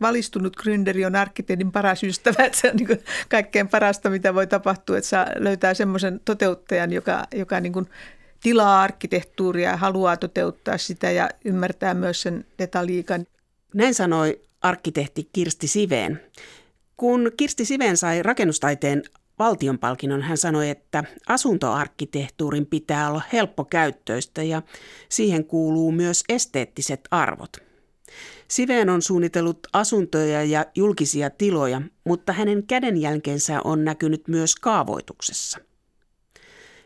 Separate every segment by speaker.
Speaker 1: valistunut gründeri on arkkitehdin paras ystävä. Että se on niin kaikkein parasta, mitä voi tapahtua, että saa löytää semmoisen toteuttajan, joka, joka niin kuin tilaa arkkitehtuuria ja haluaa toteuttaa sitä ja ymmärtää myös sen detaljiikan.
Speaker 2: Näin sanoi arkkitehti Kirsti Siveen. Kun Kirsti Siveen sai rakennustaiteen valtionpalkinnon, hän sanoi, että asuntoarkkitehtuurin pitää olla helppokäyttöistä ja siihen kuuluu myös esteettiset arvot. Siveen on suunnitellut asuntoja ja julkisia tiloja, mutta hänen kädenjälkensä on näkynyt myös kaavoituksessa.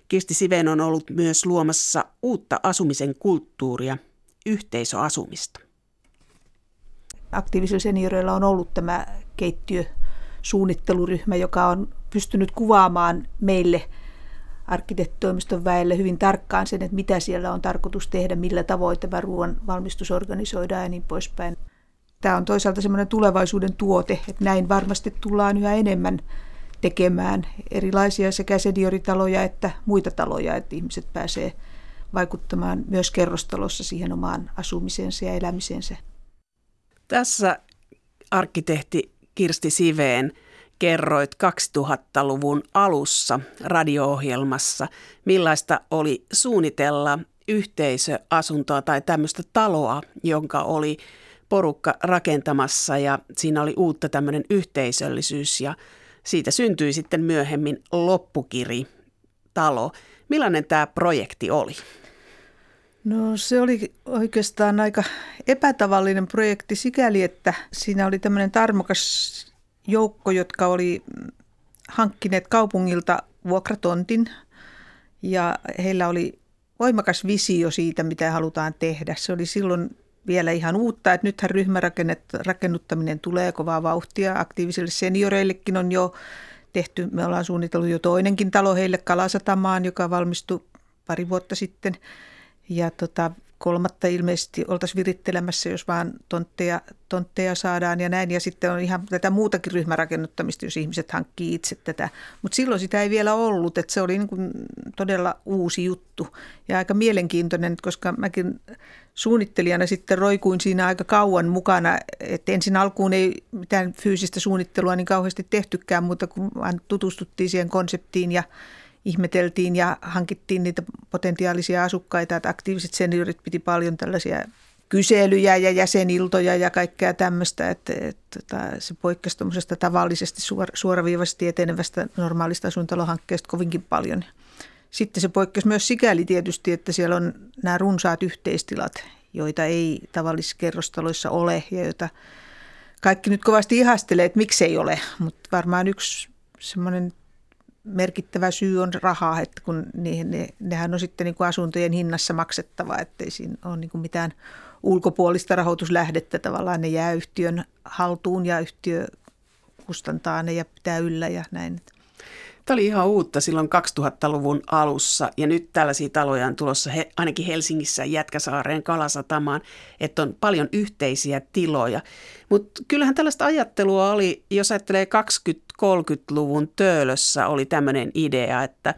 Speaker 2: Kirsti Siveen on ollut myös luomassa uutta asumisen kulttuuria, yhteisöasumista.
Speaker 1: Aktiivisilla senioreilla on ollut tämä keittiösuunnitteluryhmä, joka on pystynyt kuvaamaan meille arkkitehtitoimiston väelle hyvin tarkkaan sen, että mitä siellä on tarkoitus tehdä, millä tavoin tämä ruoan valmistus organisoidaan ja niin poispäin. Tämä on toisaalta semmoinen tulevaisuuden tuote, että näin varmasti tullaan yhä enemmän tekemään erilaisia sekä senioritaloja että muita taloja, että ihmiset pääsee vaikuttamaan myös kerrostalossa siihen omaan asumiseensa ja elämisensä.
Speaker 2: Tässä arkkitehti Kirsti Siveen kerroit 2000-luvun alussa radio-ohjelmassa, millaista oli suunnitella yhteisöasuntoa tai tämmöistä taloa, jonka oli porukka rakentamassa ja siinä oli uutta tämmöinen yhteisöllisyys ja siitä syntyi sitten myöhemmin loppukiri talo. Millainen tämä projekti oli?
Speaker 1: No se oli oikeastaan aika epätavallinen projekti sikäli, että siinä oli tämmöinen tarmokas joukko, jotka oli hankkineet kaupungilta vuokratontin ja heillä oli voimakas visio siitä, mitä halutaan tehdä. Se oli silloin vielä ihan uutta, että nythän ryhmärakennuttaminen tulee kovaa vauhtia. Aktiivisille senioreillekin on jo tehty, me ollaan suunnitellut jo toinenkin talo heille Kalasatamaan, joka valmistui pari vuotta sitten. Ja tota, kolmatta ilmeisesti oltaisiin virittelemässä, jos vaan tontteja, tontteja saadaan ja näin. Ja sitten on ihan tätä muutakin ryhmärakennuttamista, jos ihmiset hankkii itse tätä. Mutta silloin sitä ei vielä ollut, että se oli niin kuin todella uusi juttu ja aika mielenkiintoinen, koska mäkin suunnittelijana sitten roikuin siinä aika kauan mukana. Että ensin alkuun ei mitään fyysistä suunnittelua niin kauheasti tehtykään, mutta kun tutustuttiin siihen konseptiin ja ihmeteltiin ja hankittiin niitä potentiaalisia asukkaita, että aktiiviset seniorit piti paljon tällaisia kyselyjä ja jäseniltoja ja kaikkea tämmöistä, että, että, tota, se poikkesi tuommoisesta tavallisesti suor, suoraviivaisesti etenevästä normaalista asuintalohankkeesta kovinkin paljon. Sitten se poikkesi myös sikäli tietysti, että siellä on nämä runsaat yhteistilat, joita ei tavallisissa kerrostaloissa ole ja joita kaikki nyt kovasti ihastelee, että miksei ole, mutta varmaan yksi semmoinen merkittävä syy on rahaa, että kun ne, ne, nehän on sitten niin kuin asuntojen hinnassa maksettava, ettei siinä ole niin kuin mitään ulkopuolista rahoituslähdettä tavallaan. Ne jää yhtiön haltuun ja yhtiö kustantaa ne ja pitää yllä ja näin.
Speaker 2: Tämä oli ihan uutta silloin 2000-luvun alussa ja nyt tällaisia taloja on tulossa he, ainakin Helsingissä Jätkäsaareen Kalasatamaan, että on paljon yhteisiä tiloja. Mutta kyllähän tällaista ajattelua oli, jos ajattelee 20-30-luvun töölössä oli tämmöinen idea, että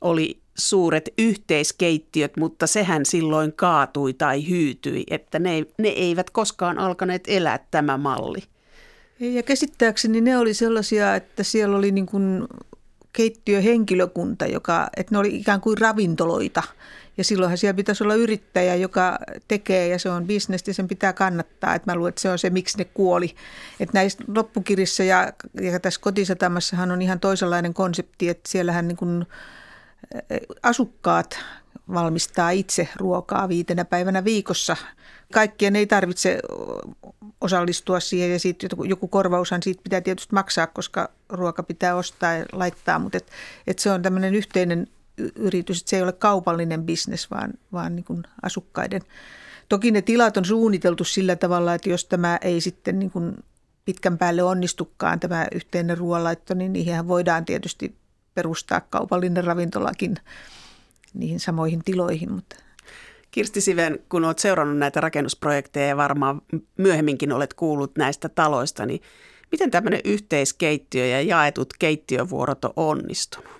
Speaker 2: oli suuret yhteiskeittiöt, mutta sehän silloin kaatui tai hyytyi, että ne, ne eivät koskaan alkaneet elää tämä malli.
Speaker 1: Ja käsittääkseni ne oli sellaisia, että siellä oli niin kuin keittiöhenkilökunta, joka, että ne oli ikään kuin ravintoloita. Ja silloinhan siellä pitäisi olla yrittäjä, joka tekee ja se on bisnestä ja sen pitää kannattaa. Että mä luulen, että se on se, miksi ne kuoli. Että näissä loppukirissa ja, ja tässä kotisatamassahan on ihan toisenlainen konsepti, että siellähän niin kuin asukkaat valmistaa itse ruokaa viitenä päivänä viikossa. Kaikkien ei tarvitse osallistua siihen ja siitä joku korvaushan siitä pitää tietysti maksaa, koska ruoka pitää ostaa ja laittaa, mutta et, et se on tämmöinen yhteinen yritys, että se ei ole kaupallinen bisnes, vaan, vaan niin kuin asukkaiden. Toki ne tilat on suunniteltu sillä tavalla, että jos tämä ei sitten niin kuin pitkän päälle onnistukaan tämä yhteinen ruoanlaitto, niin niihin voidaan tietysti perustaa kaupallinen ravintolakin niihin samoihin tiloihin. Mutta.
Speaker 2: Kirsti Siven, kun olet seurannut näitä rakennusprojekteja ja varmaan myöhemminkin olet kuullut näistä taloista, niin miten tämmöinen yhteiskeittiö ja jaetut keittiövuorot on onnistunut?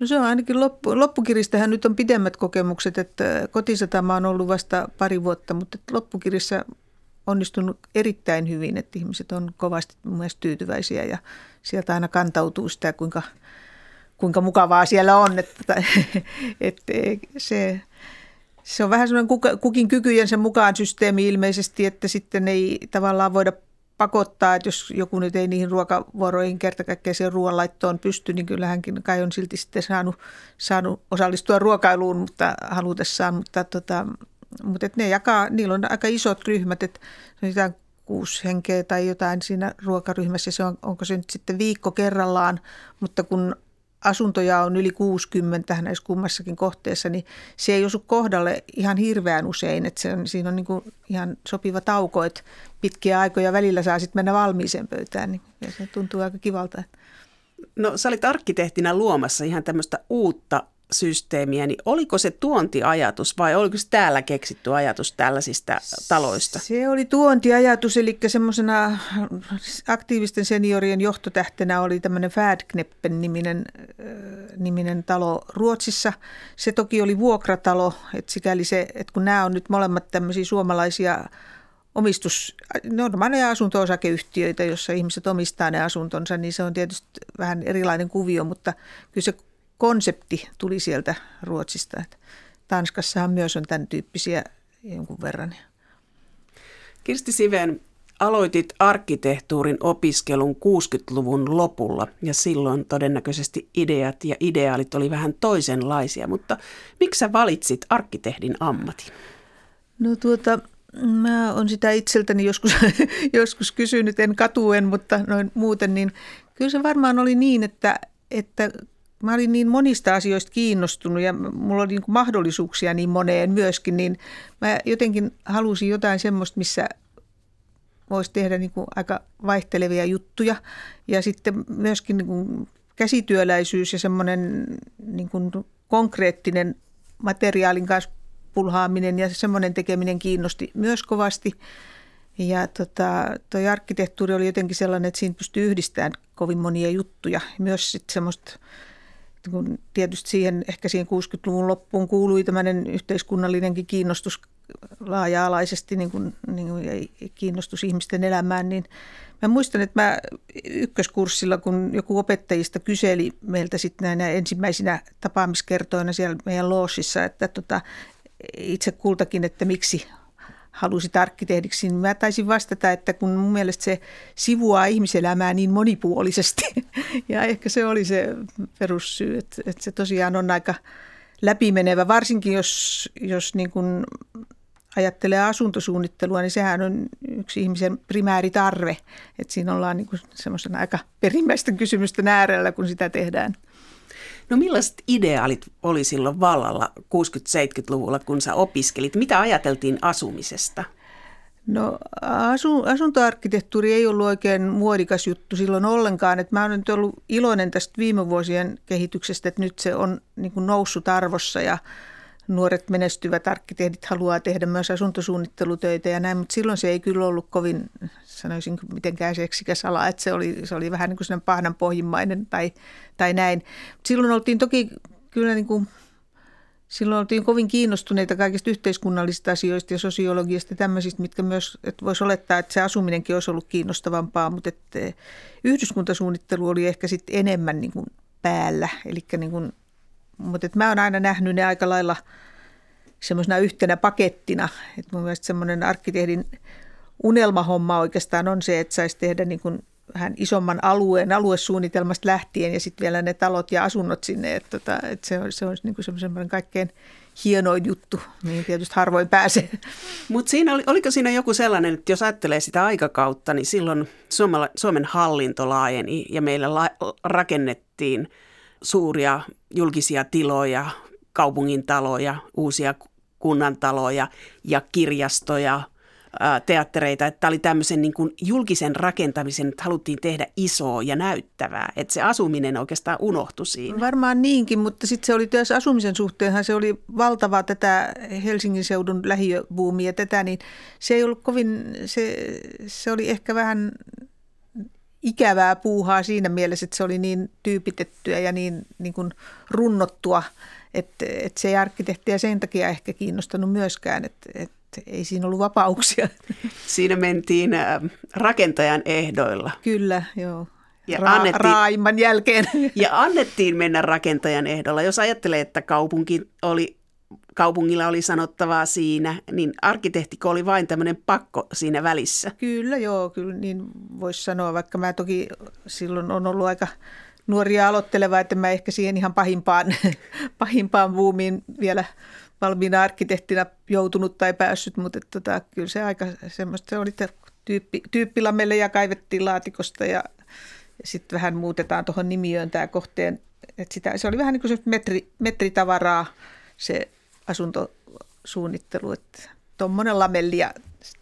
Speaker 1: No se on ainakin loppu, loppukiristähän nyt on pidemmät kokemukset, että kotisatama on ollut vasta pari vuotta, mutta loppukirissä onnistunut erittäin hyvin, että ihmiset on kovasti mielestä tyytyväisiä ja sieltä aina kantautuu sitä, kuinka, kuinka mukavaa siellä on. Että, että se, se on vähän semmoinen kukin kykyjensä mukaan systeemi ilmeisesti, että sitten ei tavallaan voida pakottaa, että jos joku nyt ei niihin ruokavuoroihin kerta siihen ruoanlaittoon pysty, niin kyllähänkin kai on silti sitten saanut, saanut osallistua ruokailuun mutta halutessaan, mutta, tota, mutta et ne jakaa, niillä on aika isot ryhmät, että on kuusi henkeä tai jotain siinä ruokaryhmässä, se on, onko se nyt sitten viikko kerrallaan, mutta kun asuntoja on yli 60 näissä kummassakin kohteessa, niin se ei osu kohdalle ihan hirveän usein. Että se on, siinä on niin kuin ihan sopiva tauko, että pitkiä aikoja välillä saa sitten mennä valmiiseen pöytään. Niin ja se tuntuu aika kivalta.
Speaker 2: No sä olit arkkitehtinä luomassa ihan tämmöistä uutta systeemiä, niin oliko se tuontiajatus vai oliko se täällä keksitty ajatus tällaisista taloista?
Speaker 1: Se oli tuontiajatus, eli semmoisena aktiivisten seniorien johtotähtenä oli tämmöinen Färdkneppen niminen, niminen talo Ruotsissa. Se toki oli vuokratalo, että sikäli se, että kun nämä on nyt molemmat tämmöisiä suomalaisia omistus, normaaleja asunto-osakeyhtiöitä, jossa ihmiset omistaa ne asuntonsa, niin se on tietysti vähän erilainen kuvio, mutta kyllä se konsepti tuli sieltä Ruotsista. Että Tanskassahan myös on tämän tyyppisiä jonkun verran.
Speaker 2: Kirsti Siven, aloitit arkkitehtuurin opiskelun 60-luvun lopulla ja silloin todennäköisesti ideat ja ideaalit oli vähän toisenlaisia, mutta miksi sä valitsit arkkitehdin ammatin?
Speaker 1: No tuota, mä oon sitä itseltäni joskus, joskus kysynyt, en katuen, mutta noin muuten, niin kyllä se varmaan oli niin, että, että mä olin niin monista asioista kiinnostunut ja mulla oli niin mahdollisuuksia niin moneen myöskin, niin mä jotenkin halusin jotain semmoista, missä voisi tehdä niin kuin aika vaihtelevia juttuja. Ja sitten myöskin niin kuin käsityöläisyys ja semmoinen niin kuin konkreettinen materiaalin kanssa pulhaaminen ja semmoinen tekeminen kiinnosti myös kovasti. Ja tota, toi arkkitehtuuri oli jotenkin sellainen, että siinä pystyy yhdistämään kovin monia juttuja. Myös sitten semmoista kun tietysti siihen, ehkä siihen 60-luvun loppuun kuului tämmöinen yhteiskunnallinenkin kiinnostus laaja-alaisesti niin kuin, niin kuin, kiinnostus ihmisten elämään, niin mä muistan, että mä ykköskurssilla, kun joku opettajista kyseli meiltä sitten näinä ensimmäisinä tapaamiskertoina siellä meidän loosissa, että tota, itse kultakin, että miksi halusit arkkitehdiksi, niin mä taisin vastata, että kun mun mielestä se sivuaa ihmiselämää niin monipuolisesti. Ja ehkä se oli se perussyy, että, että se tosiaan on aika läpimenevä, varsinkin jos, jos niin kuin ajattelee asuntosuunnittelua, niin sehän on yksi ihmisen primääritarve. Että siinä ollaan niin semmoisen aika perimmäisten kysymysten äärellä, kun sitä tehdään.
Speaker 2: No millaiset ideaalit oli silloin vallalla 60-70-luvulla, kun sä opiskelit? Mitä ajateltiin asumisesta?
Speaker 1: No asu, asuntoarkkitehtuuri ei ollut oikein muodikas juttu silloin ollenkaan. Et mä olen nyt ollut iloinen tästä viime vuosien kehityksestä, että nyt se on niin noussut arvossa ja nuoret menestyvät arkkitehdit haluaa tehdä myös asuntosuunnittelutöitä ja näin, mutta silloin se ei kyllä ollut kovin, sanoisin mitenkään seksikäs ala, että se oli, se oli vähän niin kuin pahdan pohjimmainen tai, tai näin. Silloin oltiin toki kyllä niin kuin, silloin oltiin kovin kiinnostuneita kaikista yhteiskunnallisista asioista ja sosiologiasta ja tämmöisistä, mitkä myös, että voisi olettaa, että se asuminenkin olisi ollut kiinnostavampaa, mutta että yhdyskuntasuunnittelu oli ehkä sitten enemmän niin kuin päällä, eli niin kuin mutta et mä oon aina nähnyt ne aika lailla semmoisena yhtenä pakettina. Että mun mielestä semmoinen arkkitehdin unelmahomma oikeastaan on se, että saisi tehdä niin kuin vähän isomman alueen, aluesuunnitelmasta lähtien ja sitten vielä ne talot ja asunnot sinne. Että tota, et se, on, se on niin kuin semmoinen kaikkein hienoin juttu, mihin tietysti harvoin pääsee.
Speaker 2: Mutta siinä oli, oliko siinä joku sellainen, että jos ajattelee sitä aikakautta, niin silloin Suomen hallinto laajeni ja meillä la, rakennettiin – suuria julkisia tiloja, kaupungin taloja, uusia kunnantaloja ja kirjastoja, teattereita. Että tämä oli tämmöisen niin kuin julkisen rakentamisen, että haluttiin tehdä isoa ja näyttävää. Että se asuminen oikeastaan unohtui siinä.
Speaker 1: Varmaan niinkin, mutta sitten se oli tässä asumisen suhteenhan se oli valtava tätä Helsingin seudun lähiöbuumia tätä, niin se ei ollut kovin, se, se oli ehkä vähän ikävää puuhaa siinä mielessä, että se oli niin tyypitettyä ja niin, niin kuin runnottua, että, että se ei arkkitehtiä sen takia ehkä kiinnostanut myöskään. Että, että ei siinä ollut vapauksia.
Speaker 2: Siinä mentiin äh, rakentajan ehdoilla.
Speaker 1: Kyllä, joo. Ja Ra- annettiin, raaimman jälkeen.
Speaker 2: Ja annettiin mennä rakentajan ehdolla. Jos ajattelee, että kaupunki oli, kaupungilla oli sanottavaa siinä, niin arkkitehtiko oli vain tämmöinen pakko siinä välissä?
Speaker 1: Kyllä, joo, kyllä niin voisi sanoa, vaikka mä toki silloin on ollut aika nuoria aloitteleva, että mä ehkä siihen ihan pahimpaan, pahimpaan vuumiin vielä valmiina arkkitehtina joutunut tai päässyt, mutta tota, kyllä se aika semmoista, se oli tyyppi, tyyppilamelle ja kaivettiin laatikosta ja, ja sitten vähän muutetaan tuohon nimiöön tämä kohteen. että sitä, se oli vähän niin kuin se metri, metritavaraa se asuntosuunnittelu, että tuommoinen lamelli ja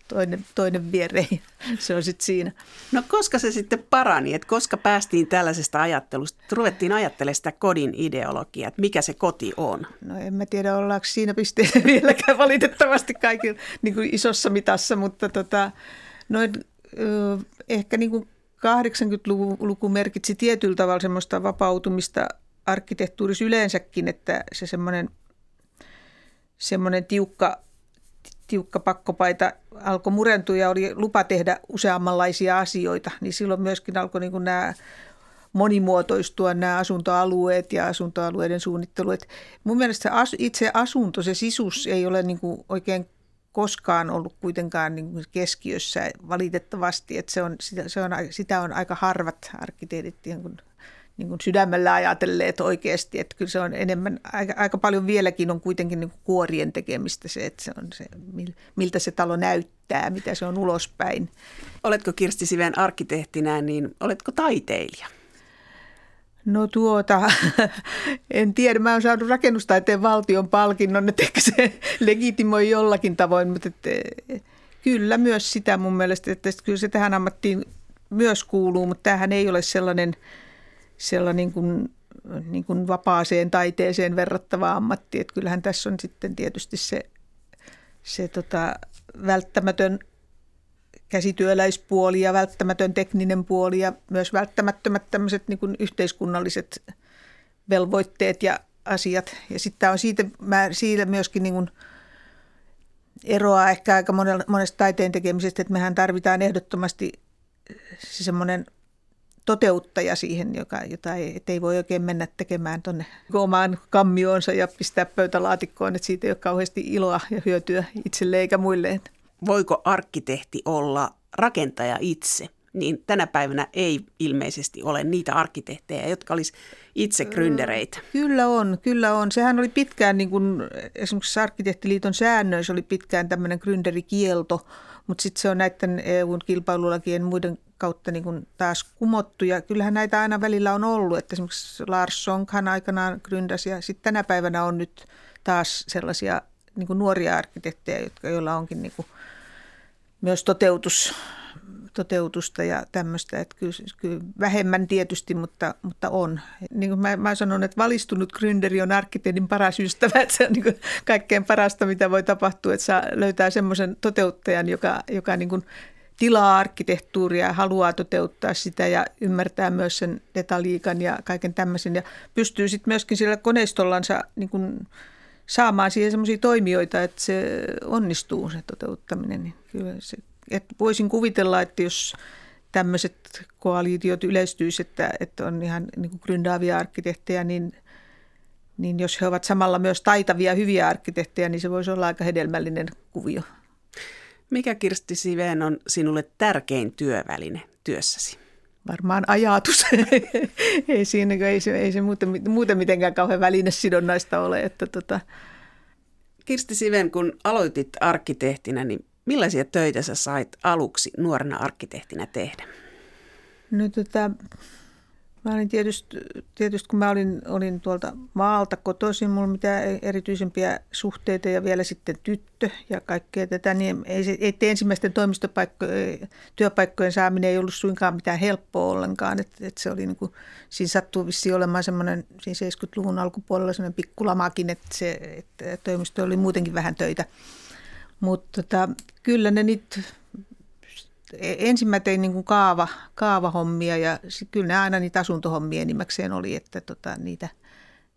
Speaker 1: toinen, toinen viereen. Se on sitten siinä.
Speaker 2: No koska se sitten parani, että koska päästiin tällaisesta ajattelusta, ruvettiin ajattelemaan sitä kodin ideologiaa, että mikä se koti on?
Speaker 1: No en mä tiedä, ollaanko siinä pisteessä vieläkään valitettavasti kaikilla niin kuin isossa mitassa, mutta tota, noin, ehkä niin kuin 80-luku merkitsi tietyllä tavalla semmoista vapautumista arkkitehtuurissa yleensäkin, että se semmoinen, semmoinen tiukka tiukka pakkopaita alkoi murentua ja oli lupa tehdä useammanlaisia asioita, niin silloin myöskin alkoi niin nämä monimuotoistua nämä asuntoalueet ja asuntoalueiden suunnittelu. Et mun mielestä se itse asunto, se sisus ei ole niin kuin oikein koskaan ollut kuitenkaan niin kuin keskiössä valitettavasti, että se on, sitä, se on, sitä on aika harvat arkkitehdit niin niin kuin sydämellä ajatelleet oikeasti, että kyllä se on enemmän, aika, aika paljon vieläkin on kuitenkin niin kuin kuorien tekemistä se, että se on se, miltä se talo näyttää, mitä se on ulospäin.
Speaker 2: Oletko Kirsti Siven arkkitehtinä, niin oletko taiteilija?
Speaker 1: No tuota, en tiedä. Mä oon saanut rakennustaiteen valtion palkinnon, että ehkä se legitimoi jollakin tavoin, mutta että, kyllä myös sitä mun mielestä, että kyllä se tähän ammattiin myös kuuluu, mutta tämähän ei ole sellainen – sellainen niin kuin, niin kuin vapaaseen taiteeseen verrattava ammatti. Että kyllähän tässä on sitten tietysti se, se tota, välttämätön käsityöläispuoli ja välttämätön tekninen puoli ja myös välttämättömät tämmöiset niin kuin yhteiskunnalliset velvoitteet ja asiat. Ja sitten on siitä, mä, siitä myöskin niin kuin eroa ehkä aika monesta taiteen tekemisestä, että mehän tarvitaan ehdottomasti se semmoinen toteuttaja siihen, joka, jota ei, ei voi oikein mennä tekemään tuonne omaan kammioonsa ja pistää pöytälaatikkoon, että siitä ei ole kauheasti iloa ja hyötyä itselle eikä muille.
Speaker 2: Voiko arkkitehti olla rakentaja itse? Niin tänä päivänä ei ilmeisesti ole niitä arkkitehtejä, jotka olisi itse gründereitä.
Speaker 1: Kyllä on, kyllä on. Sehän oli pitkään, niin kuin esimerkiksi Arkkitehtiliiton säännöissä oli pitkään tämmöinen gründerikielto, mutta sitten se on näiden EUn kilpailulakien muiden kautta niin kuin taas kumottu. Ja kyllähän näitä aina välillä on ollut, että esimerkiksi Lars Sonkhan aikanaan gründas ja sitten tänä päivänä on nyt taas sellaisia niin kuin nuoria arkkitehtejä, jotka, joilla onkin niin kuin myös toteutus, toteutusta ja tämmöistä. Että kyllä, kyllä vähemmän tietysti, mutta, mutta on. Niin kuin mä, mä sanon, että valistunut gründeri on arkkitehdin paras ystävä. Että se on niin kuin kaikkein parasta, mitä voi tapahtua, että saa löytää semmoisen toteuttajan, joka, joka niin kuin tilaa arkkitehtuuria ja haluaa toteuttaa sitä ja ymmärtää myös sen detaliikan ja kaiken tämmöisen. Ja pystyy sitten myöskin sillä koneistollansa niin kuin saamaan siihen semmoisia toimijoita, että se onnistuu se toteuttaminen. Niin kyllä se, että voisin kuvitella, että jos tämmöiset koalitiot yleistyisivät, että, että on ihan niin kuin gründaavia arkkitehtejä, niin, niin jos he ovat samalla myös taitavia, hyviä arkkitehtejä, niin se voisi olla aika hedelmällinen kuvio.
Speaker 2: Mikä Kirsti Siveen on sinulle tärkein työväline työssäsi?
Speaker 1: Varmaan ajatus. ei, siinä, ei, se, ei se muuten, muuten mitenkään kauhean välinesidonnaista ole. Että tota.
Speaker 2: Kirsti Siven, kun aloitit arkkitehtinä, niin millaisia töitä sä sait aluksi nuorena arkkitehtinä tehdä?
Speaker 1: No tota, Mä olin tietysti, tietysti kun mä olin, olin tuolta maalta kotoisin, mulla mitään erityisempiä suhteita ja vielä sitten tyttö ja kaikkea tätä, niin ei, se, ei ensimmäisten toimistopaikkojen, työpaikkojen saaminen ei ollut suinkaan mitään helppoa ollenkaan. että et se oli niin kuin, siinä sattuu vissiin olemaan semmoinen, siinä 70-luvun alkupuolella semmoinen pikkulamakin, että, se, että toimisto oli muutenkin vähän töitä. Mutta tota, kyllä ne nyt ensin mä tein niin kuin kaava, kaavahommia ja kyllä ne aina niitä asuntohommia enimmäkseen oli, että tota, niitä,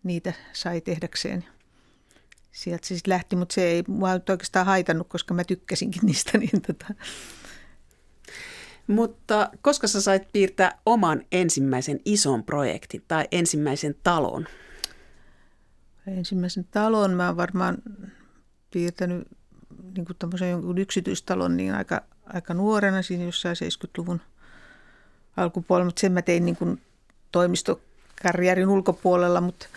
Speaker 1: niitä sai tehdäkseen. sieltä se sitten lähti, mutta se ei mua oikeastaan haitannut, koska mä tykkäsinkin niistä. Niin tota.
Speaker 2: Mutta koska sä sait piirtää oman ensimmäisen ison projektin tai ensimmäisen talon?
Speaker 1: Ensimmäisen talon mä oon varmaan piirtänyt niin kuin jonkun yksityistalon niin aika, aika nuorena siinä jossain 70-luvun alkupuolella, mutta sen mä tein niin kuin toimistokarjärin ulkopuolella, mutta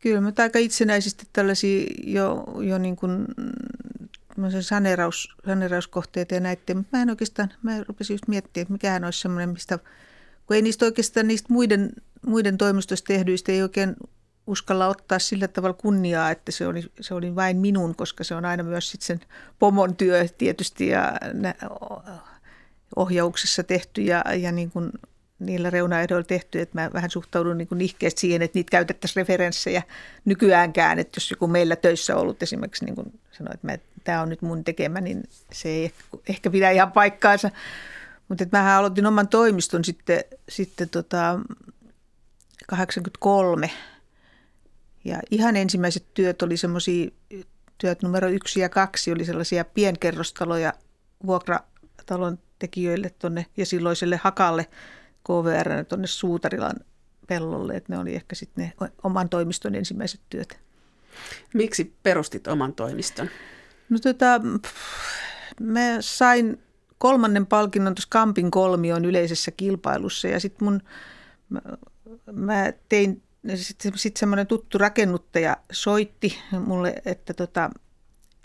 Speaker 1: kyllä mä aika itsenäisesti tällaisia jo, jo niin kuin saneeraus, saneerauskohteita ja näitä, mutta mä en oikeastaan, mä rupesin just miettimään, että mikähän olisi semmoinen, mistä, kun ei niistä oikeastaan niistä muiden, muiden toimistoista tehdyistä ei oikein uskalla ottaa sillä tavalla kunniaa, että se oli, se oli vain minun, koska se on aina myös sit sen pomon työ tietysti ja ohjauksessa tehty ja, ja niin kuin niillä reunaehdoilla tehty, että mä vähän suhtaudun niin kuin nihkeästi siihen, että niitä käytettäisiin referenssejä nykyäänkään, että jos joku meillä töissä ollut esimerkiksi niin kuin sanoi, että mä, tämä on nyt mun tekemä, niin se ei ehkä, ehkä pidä ihan paikkaansa. Mutta että mähän aloitin oman toimiston sitten, sitten tota 83 ja ihan ensimmäiset työt oli semmoisia, työt numero yksi ja kaksi oli sellaisia pienkerrostaloja vuokratalon tekijöille tonne ja silloiselle Hakalle KVR tuonne Suutarilan pellolle, että ne oli ehkä sitten ne oman toimiston ensimmäiset työt.
Speaker 2: Miksi perustit oman toimiston?
Speaker 1: No tota, mä sain kolmannen palkinnon tuossa Kampin kolmion yleisessä kilpailussa ja sitten mun, mä, mä tein sitten sit semmoinen tuttu rakennuttaja soitti mulle, että, tota,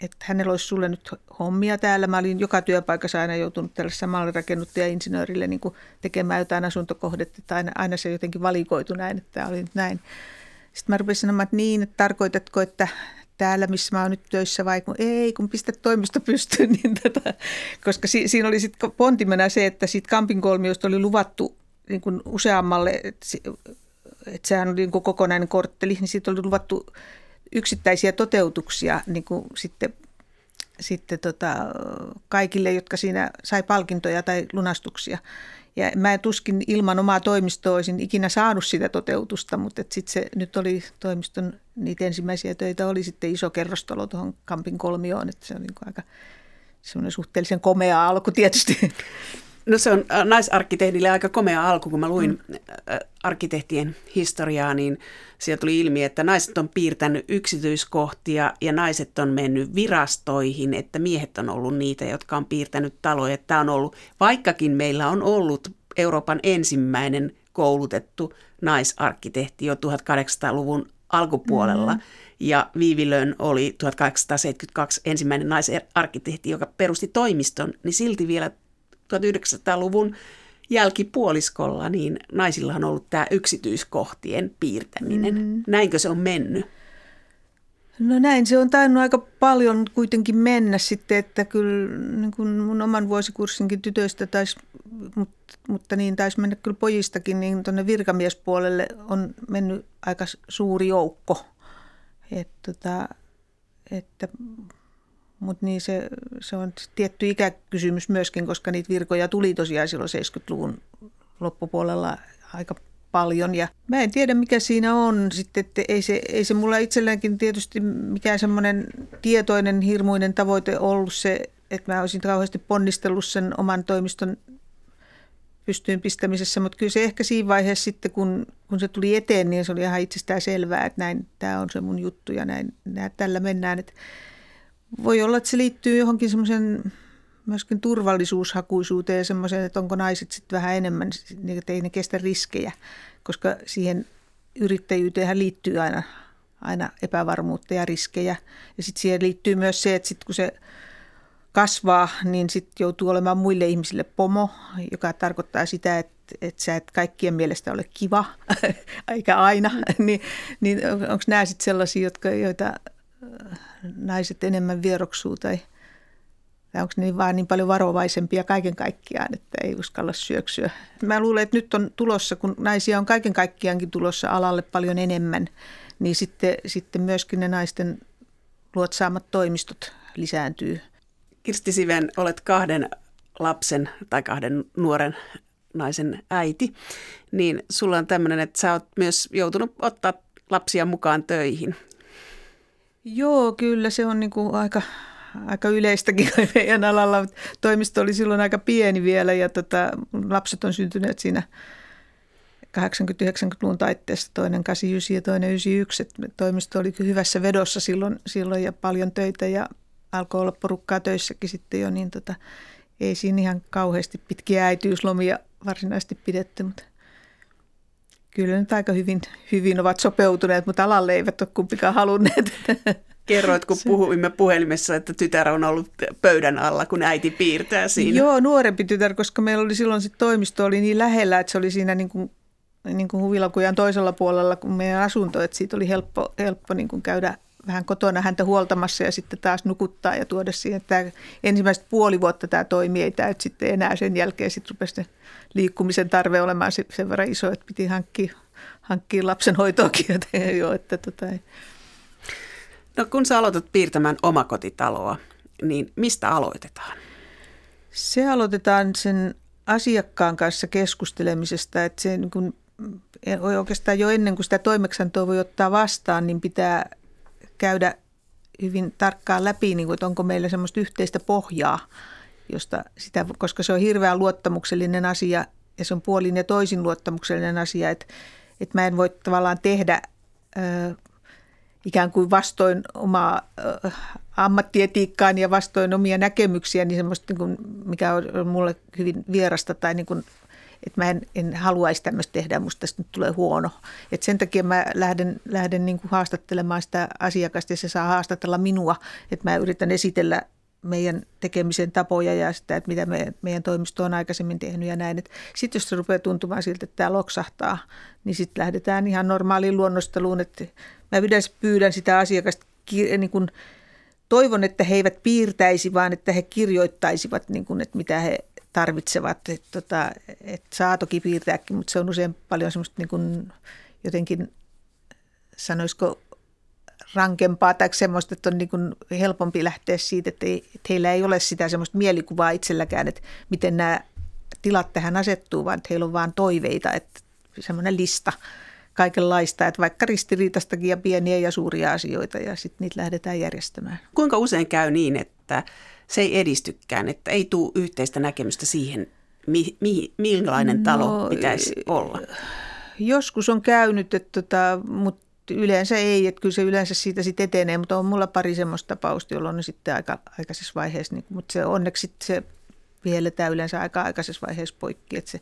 Speaker 1: että hänellä olisi sulle nyt hommia täällä. Mä olin joka työpaikassa aina joutunut tälle samalle rakennuttaja-insinöörille niin tekemään jotain asuntokohdetta, että aina, aina se jotenkin valikoitu näin, että tämä oli nyt näin. Sitten mä rupesin sanomaan, että niin, että tarkoitatko, että täällä, missä mä oon nyt töissä, vai kun ei, kun pistä toimisto pystyyn. Niin tota, koska si, siinä oli sitten pontimena se, että siitä Kampin kolmiosta oli luvattu niin kuin useammalle, että sehän oli niin kuin kokonainen kortteli, niin siitä oli luvattu yksittäisiä toteutuksia niin kuin sitten, sitten tota, kaikille, jotka siinä sai palkintoja tai lunastuksia. Ja mä tuskin ilman omaa toimistoa olisin ikinä saanut sitä toteutusta, mutta sitten se nyt oli toimiston niitä ensimmäisiä töitä oli sitten iso kerrostalo tuohon Kampin kolmioon, että se on niin aika semmoinen suhteellisen komea alku tietysti.
Speaker 2: No se on äh, naisarkkitehdille aika komea alku, kun mä luin mm. Äh, arkkitehtien historiaa, niin sieltä tuli ilmi, että naiset on piirtänyt yksityiskohtia ja naiset on mennyt virastoihin, että miehet on ollut niitä, jotka on piirtänyt taloja. Tämä on ollut, vaikkakin meillä on ollut Euroopan ensimmäinen koulutettu naisarkkitehti jo 1800-luvun alkupuolella. Mm. Ja Viivilön oli 1872 ensimmäinen naisarkkitehti, joka perusti toimiston, niin silti vielä 1900-luvun jälkipuoliskolla, niin naisilla on ollut tämä yksityiskohtien piirtäminen. Mm. Näinkö se on mennyt?
Speaker 1: No näin, se on tainnut aika paljon kuitenkin mennä sitten, että kyllä niin kuin mun oman vuosikurssinkin tytöistä taisi, mutta, mutta niin taisi mennä kyllä pojistakin, niin tuonne virkamiespuolelle on mennyt aika suuri joukko. että, tota, että mutta niin se, se on tietty ikäkysymys myöskin, koska niitä virkoja tuli tosiaan silloin 70-luvun loppupuolella aika paljon. Ja mä en tiedä, mikä siinä on sitten, että ei se, ei se mulla itselläänkin tietysti mikään semmoinen tietoinen, hirmuinen tavoite ollut se, että mä olisin kauheasti ponnistellut sen oman toimiston pystyyn pistämisessä, mutta kyllä se ehkä siinä vaiheessa sitten, kun, kun se tuli eteen, niin se oli ihan itsestään selvää, että näin, tämä on se mun juttu ja näin, näin tällä mennään. Että voi olla, että se liittyy johonkin semmoisen myöskin turvallisuushakuisuuteen ja semmoiseen, että onko naiset sitten vähän enemmän, niin että ei ne kestä riskejä, koska siihen yrittäjyyteen liittyy aina, aina epävarmuutta ja riskejä. Ja sitten siihen liittyy myös se, että sitten kun se kasvaa, niin sitten joutuu olemaan muille ihmisille pomo, joka tarkoittaa sitä, että, että sä et kaikkien mielestä ole kiva, eikä aina. niin, niin onko nämä sitten sellaisia, jotka, joita naiset enemmän vieroksuu tai, tai onko ne vaan niin paljon varovaisempia kaiken kaikkiaan, että ei uskalla syöksyä. Mä luulen, että nyt on tulossa, kun naisia on kaiken kaikkiaankin tulossa alalle paljon enemmän, niin sitten, sitten myöskin ne naisten luotsaamat toimistot lisääntyy.
Speaker 2: Kirsti Siven, olet kahden lapsen tai kahden nuoren naisen äiti, niin sulla on tämmöinen, että sä oot myös joutunut ottaa lapsia mukaan töihin.
Speaker 1: Joo, kyllä se on niin kuin aika, aika yleistäkin meidän alalla. Toimisto oli silloin aika pieni vielä ja tota, lapset on syntyneet siinä 80-90-luvun taitteessa, toinen 89 ja toinen 91. Et toimisto oli hyvässä vedossa silloin, silloin ja paljon töitä ja alkoi olla porukkaa töissäkin sitten jo, niin tota, ei siinä ihan kauheasti pitkiä äitiyslomia varsinaisesti pidetty, mutta kyllä nyt aika hyvin, hyvin ovat sopeutuneet, mutta alalle eivät ole kumpikaan halunneet.
Speaker 2: Kerroit, kun puhuimme puhelimessa, että tytär on ollut pöydän alla, kun äiti piirtää siinä.
Speaker 1: Joo, nuorempi tytär, koska meillä oli silloin sit toimisto oli niin lähellä, että se oli siinä niin kuin, niin kuin huvilakujan toisella puolella kuin meidän asunto, että siitä oli helppo, helppo niin kuin käydä vähän kotona häntä huoltamassa ja sitten taas nukuttaa ja tuoda siihen. Tämä ensimmäiset puoli vuotta tämä toimi, ei tämä sitten enää sen jälkeen sitten rupesi liikkumisen tarve olemaan sen verran iso, että piti hankkia, hankkia lapsen hoitoakin. jo, että tota,
Speaker 2: No kun sä aloitat piirtämään omakotitaloa, niin mistä aloitetaan?
Speaker 1: Se aloitetaan sen asiakkaan kanssa keskustelemisesta, että se niin kun, oikeastaan jo ennen kuin sitä toimeksantoa voi ottaa vastaan, niin pitää käydä hyvin tarkkaan läpi, niin kuin, että onko meillä semmoista yhteistä pohjaa, josta sitä, koska se on hirveän luottamuksellinen asia ja se on puolin ja toisin luottamuksellinen asia, että, että mä en voi tavallaan tehdä ö, ikään kuin vastoin omaa ö, ammattietiikkaan ja vastoin omia näkemyksiä, niin semmoista, niin kuin, mikä on mulle hyvin vierasta tai niin kuin että mä en, en haluaisi tämmöistä tehdä, musta tästä nyt tulee huono. Et sen takia mä lähden, lähden niin kuin haastattelemaan sitä asiakasta ja se saa haastatella minua, että mä yritän esitellä meidän tekemisen tapoja ja sitä, että mitä me, meidän toimisto on aikaisemmin tehnyt ja näin. Sitten jos se rupeaa tuntumaan siltä, että tämä loksahtaa, niin sitten lähdetään ihan normaaliin luonnosteluun. Että mä yleensä pyydän sitä asiakasta, niin kuin, toivon, että he eivät piirtäisi, vaan että he kirjoittaisivat, niin kuin, että mitä he tarvitsevat. Että tota, et saa toki piirtääkin, mutta se on usein paljon semmoista niin kuin jotenkin, sanoisiko rankempaa tai semmoista, että on niin kuin helpompi lähteä siitä, että, ei, että heillä ei ole sitä semmoista mielikuvaa itselläkään, että miten nämä tilat tähän asettuu, vaan että heillä on vain toiveita, että semmoinen lista kaikenlaista, että vaikka ristiriitastakin ja pieniä ja suuria asioita ja sitten niitä lähdetään järjestämään.
Speaker 2: Kuinka usein käy niin, että se ei edistykään, että ei tule yhteistä näkemystä siihen, mi, mi, millainen talo no, pitäisi olla?
Speaker 1: Joskus on käynyt, että tota, mutta yleensä ei, että kyllä se yleensä siitä sitten etenee, mutta on mulla pari semmoista tapausta, jolloin on sitten aika aikaisessa vaiheessa, niin, mutta se onneksi se vihelletään yleensä aika aikaisessa vaiheessa poikki, että se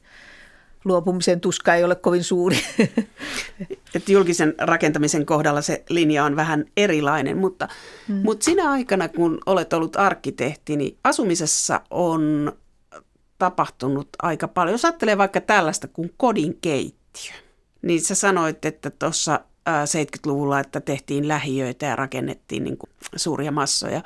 Speaker 1: luopumisen tuska ei ole kovin suuri.
Speaker 2: Et julkisen rakentamisen kohdalla se linja on vähän erilainen, mutta, mm. mutta sinä aikana, kun olet ollut arkkitehti, niin asumisessa on tapahtunut aika paljon. Jos ajattelee vaikka tällaista kuin kodin keittiö, niin sä sanoit, että tuossa 70-luvulla, että tehtiin lähiöitä ja rakennettiin niin kuin suuria massoja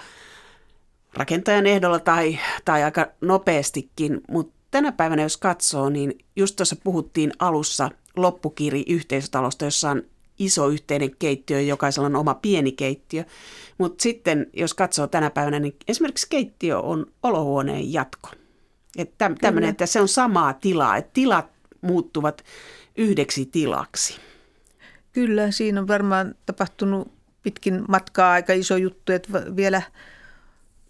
Speaker 2: rakentajan ehdolla tai, tai aika nopeastikin, mutta tänä päivänä jos katsoo, niin just tuossa puhuttiin alussa loppukiri yhteisötalosta, jossa on iso yhteinen keittiö, jokaisella on oma pieni keittiö. Mutta sitten jos katsoo tänä päivänä, niin esimerkiksi keittiö on olohuoneen jatko. Että tämmöinen, että se on samaa tilaa, että tilat muuttuvat yhdeksi tilaksi.
Speaker 1: Kyllä, siinä on varmaan tapahtunut pitkin matkaa aika iso juttu, että vielä –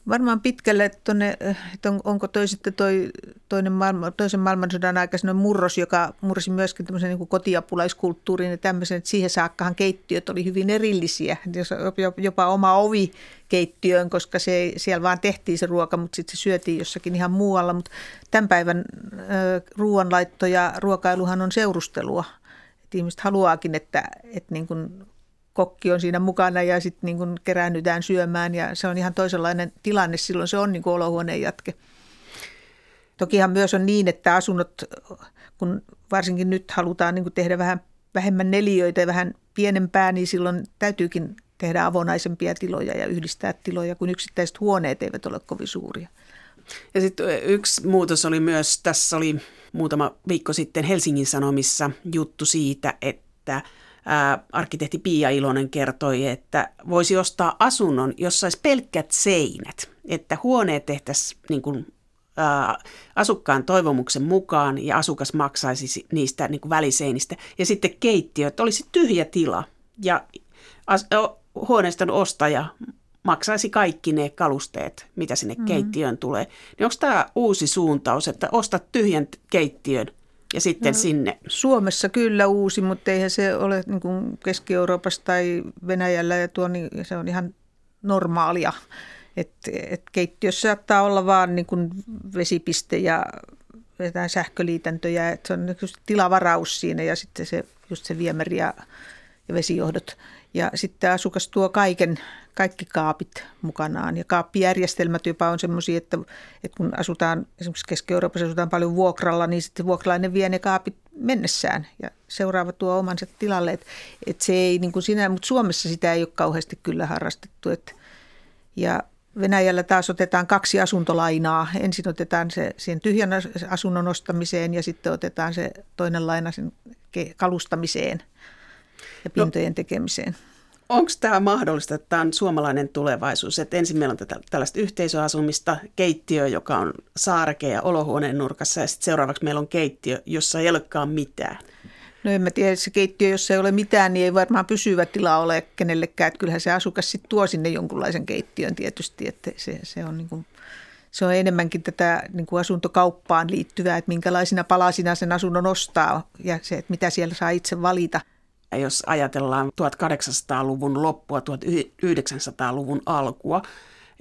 Speaker 1: Varmaan pitkälle, että, tonne, että on, onko toi sitten toi, toinen maailma, toisen maailmansodan aikaisen murros, joka mursi myöskin tämmöisen niin kotiapulaiskulttuurin ja tämmöisen, että siihen saakkahan keittiöt oli hyvin erillisiä, jopa oma ovi keittiöön, koska se, siellä vaan tehtiin se ruoka, mutta sitten se syötiin jossakin ihan muualla. Mutta tämän päivän ruoanlaitto ja ruokailuhan on seurustelua. Että ihmiset haluaakin, että, että niin kuin kokki on siinä mukana ja sitten niin kuin keräännytään syömään ja se on ihan toisenlainen tilanne. Silloin se on niin kuin olohuoneen jatke. Tokihan myös on niin, että asunnot, kun varsinkin nyt halutaan niin kuin tehdä vähän vähemmän neliöitä ja vähän pienempää, niin silloin täytyykin tehdä avonaisempia tiloja ja yhdistää tiloja, kun yksittäiset huoneet eivät ole kovin suuria.
Speaker 2: Ja sitten yksi muutos oli myös, tässä oli muutama viikko sitten Helsingin Sanomissa juttu siitä, että ää, arkkitehti Pia Ilonen kertoi, että voisi ostaa asunnon, jossa olisi pelkkät seinät, että huoneet tehtäisiin niin kuin, ää, asukkaan toivomuksen mukaan ja asukas maksaisi niistä niin kuin väliseinistä. Ja sitten keittiö, että olisi tyhjä tila ja as, huoneiston ostaja maksaisi kaikki ne kalusteet, mitä sinne mm. keittiöön tulee. Niin onko tämä uusi suuntaus, että ostat tyhjän keittiön ja sitten no, sinne?
Speaker 1: Suomessa kyllä uusi, mutta eihän se ole niin kuin Keski-Euroopassa tai Venäjällä ja tuo, niin se on ihan normaalia. Et, et keittiössä saattaa olla vaan niin kuin vesipiste ja jotain sähköliitäntöjä, että se on tilavaraus siinä ja sitten se, just se viemäri ja, ja vesijohdot. Ja sitten asukas tuo kaiken, kaikki kaapit mukanaan. Ja kaappijärjestelmät jopa on semmoisia, että, että kun asutaan, esimerkiksi Keski-Euroopassa asutaan paljon vuokralla, niin sitten vuokralainen vie ne kaapit mennessään ja seuraava tuo omansa tilalle. Että, että se ei niin kuin sinä, mutta Suomessa sitä ei ole kauheasti kyllä harrastettu. Että, ja Venäjällä taas otetaan kaksi asuntolainaa. Ensin otetaan se siihen tyhjän asunnon ostamiseen ja sitten otetaan se toinen laina sen kalustamiseen ja pintojen no, tekemiseen.
Speaker 2: Onko tämä mahdollista, että tämä on suomalainen tulevaisuus, että ensin meillä on tätä, tällaista yhteisöasumista, keittiö, joka on saareke ja olohuoneen nurkassa ja sitten seuraavaksi meillä on keittiö, jossa ei olekaan mitään?
Speaker 1: No en mä tiedä, se keittiö, jos ei ole mitään, niin ei varmaan pysyvä tila ole kenellekään. Että kyllähän se asukas sitten tuo sinne jonkunlaisen keittiön tietysti, että se, se on niin kuin, se on enemmänkin tätä niin kuin asuntokauppaan liittyvää, että minkälaisina palasina sen asunnon ostaa ja se, että mitä siellä saa itse valita.
Speaker 2: Ja jos ajatellaan 1800-luvun loppua, 1900-luvun alkua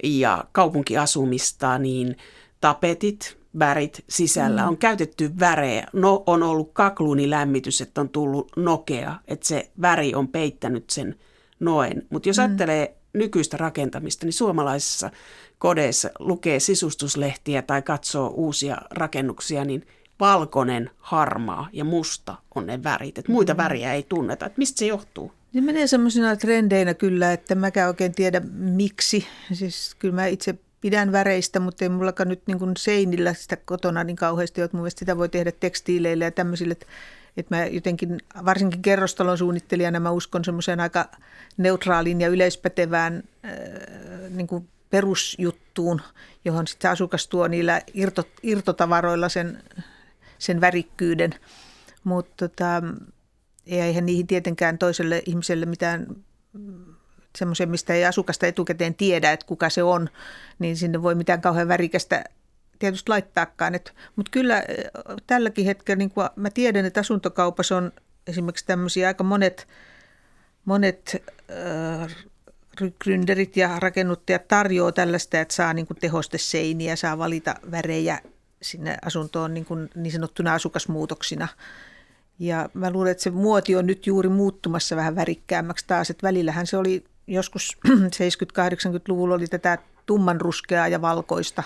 Speaker 2: ja kaupunkiasumista, niin tapetit, värit sisällä. Mm. On käytetty värejä. No, on ollut kakluunilämmitys, että on tullut nokea, että se väri on peittänyt sen noen. Mutta jos mm. ajattelee nykyistä rakentamista, niin suomalaisissa kodeissa lukee sisustuslehtiä tai katsoo uusia rakennuksia, niin valkoinen, harmaa ja musta on ne värit. Et muita mm. väriä ei tunneta. Et mistä se johtuu?
Speaker 1: Ne menee semmoisina trendeinä kyllä, että mäkään oikein tiedä miksi. Siis kyllä mä itse pidän väreistä, mutta ei mullakaan nyt niin kuin seinillä sitä kotona niin kauheasti ole. Mun sitä voi tehdä tekstiileille ja tämmöisille, että, että mä jotenkin, varsinkin kerrostalon suunnittelijana mä uskon semmoiseen aika neutraaliin ja yleispätevään äh, niin kuin perusjuttuun, johon sitten asukas tuo niillä irto, irtotavaroilla sen, sen värikkyyden. Mutta tota, eihän niihin tietenkään toiselle ihmiselle mitään semmoisen, mistä ei asukasta etukäteen tiedä, että kuka se on, niin sinne voi mitään kauhean värikästä tietysti laittaakaan. Mutta kyllä tälläkin hetkellä, niin kuin mä tiedän, että asuntokaupassa on esimerkiksi tämmöisiä aika monet, monet äh, gründerit ja rakennuttajat tarjoaa tällaista, että saa niin kuin tehosteseiniä, saa valita värejä sinne asuntoon niin, kuin niin sanottuna asukasmuutoksina. Ja mä luulen, että se muoti on nyt juuri muuttumassa vähän värikkäämmäksi taas, että välillähän se oli joskus 70-80-luvulla oli tätä tummanruskeaa ja valkoista.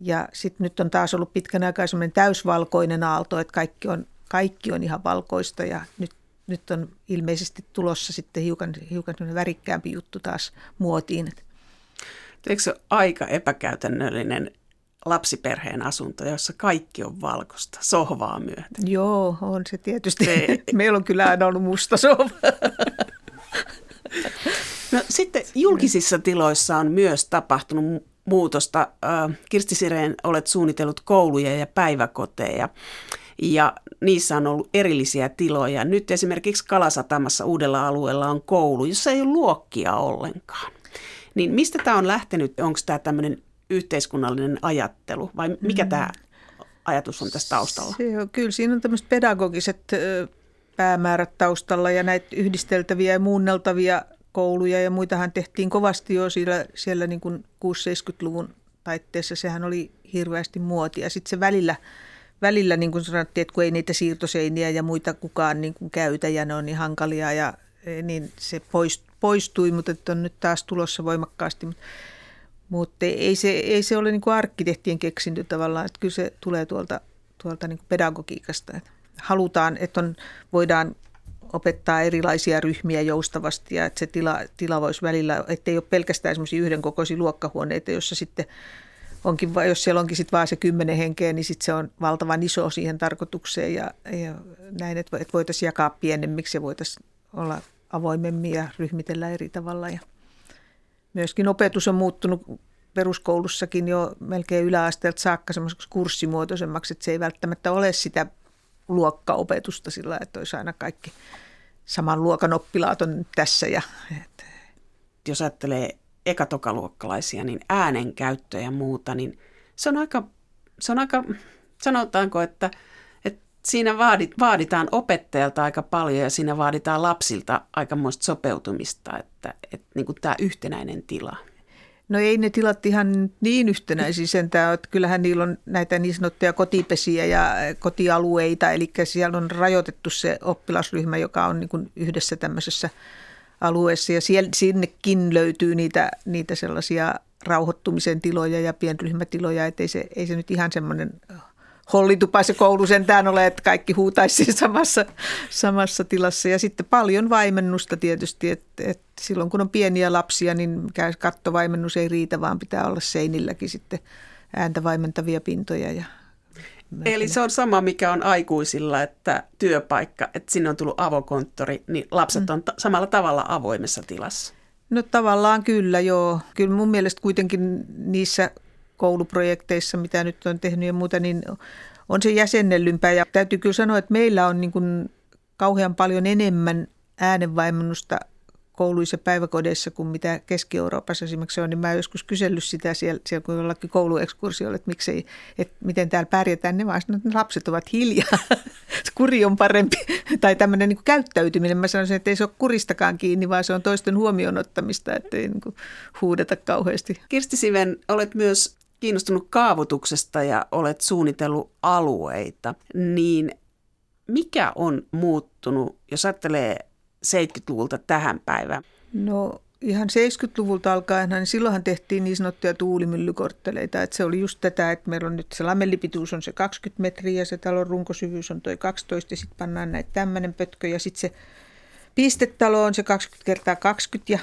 Speaker 1: Ja sitten nyt on taas ollut pitkän aikaa semmoinen täysvalkoinen aalto, että kaikki on, kaikki on ihan valkoista ja nyt, nyt on ilmeisesti tulossa sitten hiukan, hiukan värikkäämpi juttu taas muotiin.
Speaker 2: Eikö se ole aika epäkäytännöllinen lapsiperheen asunto, jossa kaikki on valkoista, sohvaa myöten?
Speaker 1: Joo, on se tietysti. Se... Meillä on kyllä aina ollut musta sohva.
Speaker 2: No, sitten julkisissa tiloissa on myös tapahtunut muutosta. Kirsti Sireen, olet suunnitellut kouluja ja päiväkoteja ja niissä on ollut erillisiä tiloja. Nyt esimerkiksi Kalasatamassa uudella alueella on koulu, jossa ei ole luokkia ollenkaan. Niin mistä tämä on lähtenyt? Onko tämä tämmöinen yhteiskunnallinen ajattelu vai mikä mm. tämä ajatus on tässä taustalla?
Speaker 1: Se on, kyllä siinä on tämmöiset pedagogiset päämäärät taustalla ja näitä yhdisteltäviä ja muunneltavia kouluja ja muitahan tehtiin kovasti jo siellä, siellä niin kuin 6-70-luvun taitteessa. Sehän oli hirveästi muotia. Sitten se välillä, välillä niin kuin sanottiin, että kun ei niitä siirtoseiniä ja muita kukaan niin kuin käytä ja ne on niin hankalia, ja, niin se poistui, mutta että on nyt taas tulossa voimakkaasti. Mutta ei se, ei se ole niin kuin arkkitehtien keksintö tavallaan, että kyllä se tulee tuolta, tuolta niin kuin pedagogiikasta. Että halutaan, että on, voidaan opettaa erilaisia ryhmiä joustavasti ja että se tila, tila voisi välillä, ettei ole pelkästään semmoisia yhdenkokoisia luokkahuoneita, jossa sitten onkin, jos siellä onkin sitten vaan se kymmenen henkeä, niin sitten se on valtavan iso siihen tarkoitukseen ja, ja näin, että voitaisiin jakaa pienemmiksi ja voitaisiin olla avoimemmin ja ryhmitellä eri tavalla. Ja myöskin opetus on muuttunut peruskoulussakin jo melkein yläasteelta saakka semmoiseksi kurssimuotoisemmaksi, että se ei välttämättä ole sitä luokkaopetusta sillä että olisi aina kaikki saman luokan oppilaat on tässä ja että
Speaker 2: jos ajattelee ekatokaluokkalaisia, niin äänenkäyttö ja muuta, niin se on aika, se on aika sanotaanko, että, että siinä vaadit, vaaditaan opettajalta aika paljon ja siinä vaaditaan lapsilta aikamoista sopeutumista, että, että niin kuin tämä yhtenäinen tila.
Speaker 1: No ei ne tilat ihan niin yhtenäisiä sentään, että kyllähän niillä on näitä niin sanottuja kotipesiä ja kotialueita, eli siellä on rajoitettu se oppilasryhmä, joka on niin kuin yhdessä tämmöisessä alueessa ja siellä, sinnekin löytyy niitä, niitä sellaisia rauhoittumisen tiloja ja pienryhmätiloja, että ei se, ei se nyt ihan semmoinen hollitupa se koulu sentään ole, että kaikki huutaisi samassa, samassa tilassa. Ja sitten paljon vaimennusta tietysti, että, että silloin kun on pieniä lapsia, niin kattovaimennus ei riitä, vaan pitää olla seinilläkin sitten ääntä vaimentavia pintoja ja
Speaker 2: Eli se on sama, mikä on aikuisilla, että työpaikka, että sinne on tullut avokonttori, niin lapset on ta- samalla tavalla avoimessa tilassa.
Speaker 1: No tavallaan kyllä, joo. Kyllä mun mielestä kuitenkin niissä kouluprojekteissa, mitä nyt on tehnyt ja muuta, niin on se jäsennellympää. Ja täytyy kyllä sanoa, että meillä on niin kuin kauhean paljon enemmän äänenvaimennusta kouluissa päiväkodeissa kuin mitä Keski-Euroopassa esimerkiksi on, niin mä joskus kysellyt sitä siellä, siellä kun jollakin kouluekskursiolla, että, miksei, että miten täällä pärjätään, ne vaan että lapset ovat hiljaa, kuri on parempi, tai tämmöinen niin käyttäytyminen, mä sanoisin, että ei se ole kuristakaan kiinni, vaan se on toisten huomioon ottamista, että ei niin huudeta kauheasti.
Speaker 2: Kirsti Siven, olet myös kiinnostunut kaavoituksesta ja olet suunnitellut alueita, niin mikä on muuttunut, jos ajattelee 70-luvulta tähän päivään?
Speaker 1: No ihan 70-luvulta alkaen, niin silloinhan tehtiin niin sanottuja tuulimyllykortteleita. Että se oli just tätä, että meillä on nyt se lamellipituus on se 20 metriä ja se talon runkosyvyys on toi 12 ja sitten pannaan näitä tämmöinen pötkö ja sitten se pistetalo on se 20 kertaa 20 ja,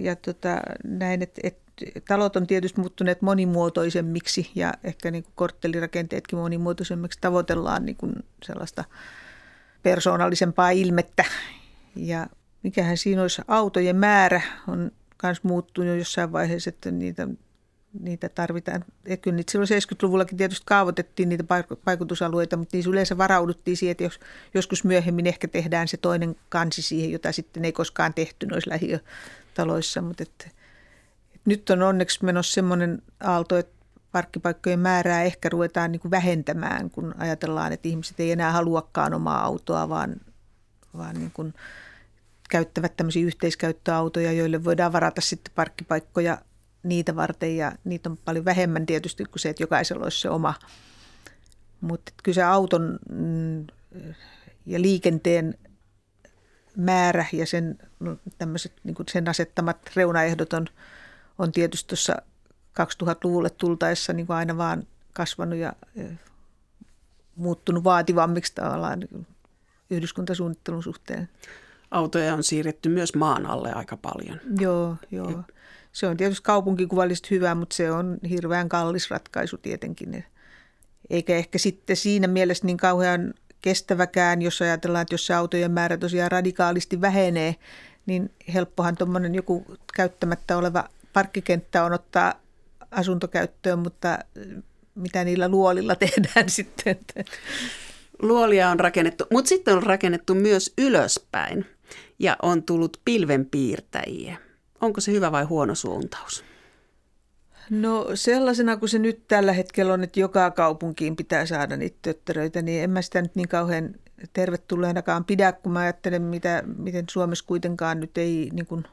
Speaker 1: ja tota, näin, että et, talot on tietysti muuttuneet monimuotoisemmiksi ja ehkä niin kuin korttelirakenteetkin monimuotoisemmiksi tavoitellaan niin kuin sellaista persoonallisempaa ilmettä ja mikähän siinä olisi, autojen määrä on myös muuttunut jossain vaiheessa, että niitä, niitä tarvitaan. Ja kyllä niitä silloin 70-luvullakin tietysti kaavoitettiin niitä vaikutusalueita, mutta niissä yleensä varauduttiin siihen, että jos, joskus myöhemmin ehkä tehdään se toinen kansi siihen, jota sitten ei koskaan tehty noissa lähiötaloissa. Mutta että, nyt on onneksi menossa semmoinen aalto, että parkkipaikkojen määrää ehkä ruvetaan niin kuin vähentämään, kun ajatellaan, että ihmiset ei enää haluakaan omaa autoa, vaan, vaan niin kuin – käyttävät tämmöisiä yhteiskäyttöautoja, joille voidaan varata sitten parkkipaikkoja niitä varten ja niitä on paljon vähemmän tietysti kuin se, että jokaisella olisi se oma. Mutta kyllä se auton mm, ja liikenteen määrä ja sen, no, tämmöiset, niin sen asettamat reunaehdot on, on tietysti tuossa 2000-luvulle tultaessa niin kuin aina vaan kasvanut ja muuttunut vaativammiksi tavallaan niin yhdyskuntasuunnittelun suhteen
Speaker 2: autoja on siirretty myös maan alle aika paljon.
Speaker 1: Joo, joo. Se on tietysti kaupunkikuvallisesti hyvä, mutta se on hirveän kallis ratkaisu tietenkin. Eikä ehkä sitten siinä mielessä niin kauhean kestäväkään, jos ajatellaan, että jos se autojen määrä tosiaan radikaalisti vähenee, niin helppohan tuommoinen joku käyttämättä oleva parkkikenttä on ottaa asuntokäyttöön, mutta mitä niillä luolilla tehdään sitten?
Speaker 2: Luolia on rakennettu, mutta sitten on rakennettu myös ylöspäin ja on tullut pilvenpiirtäjiä. Onko se hyvä vai huono suuntaus?
Speaker 1: No sellaisena kuin se nyt tällä hetkellä on, että joka kaupunkiin pitää saada niitä töttöröitä, niin en mä sitä nyt niin kauhean tervetulleanakaan pidä, kun mä ajattelen, mitä, miten Suomessa kuitenkaan nyt ei niin kuin,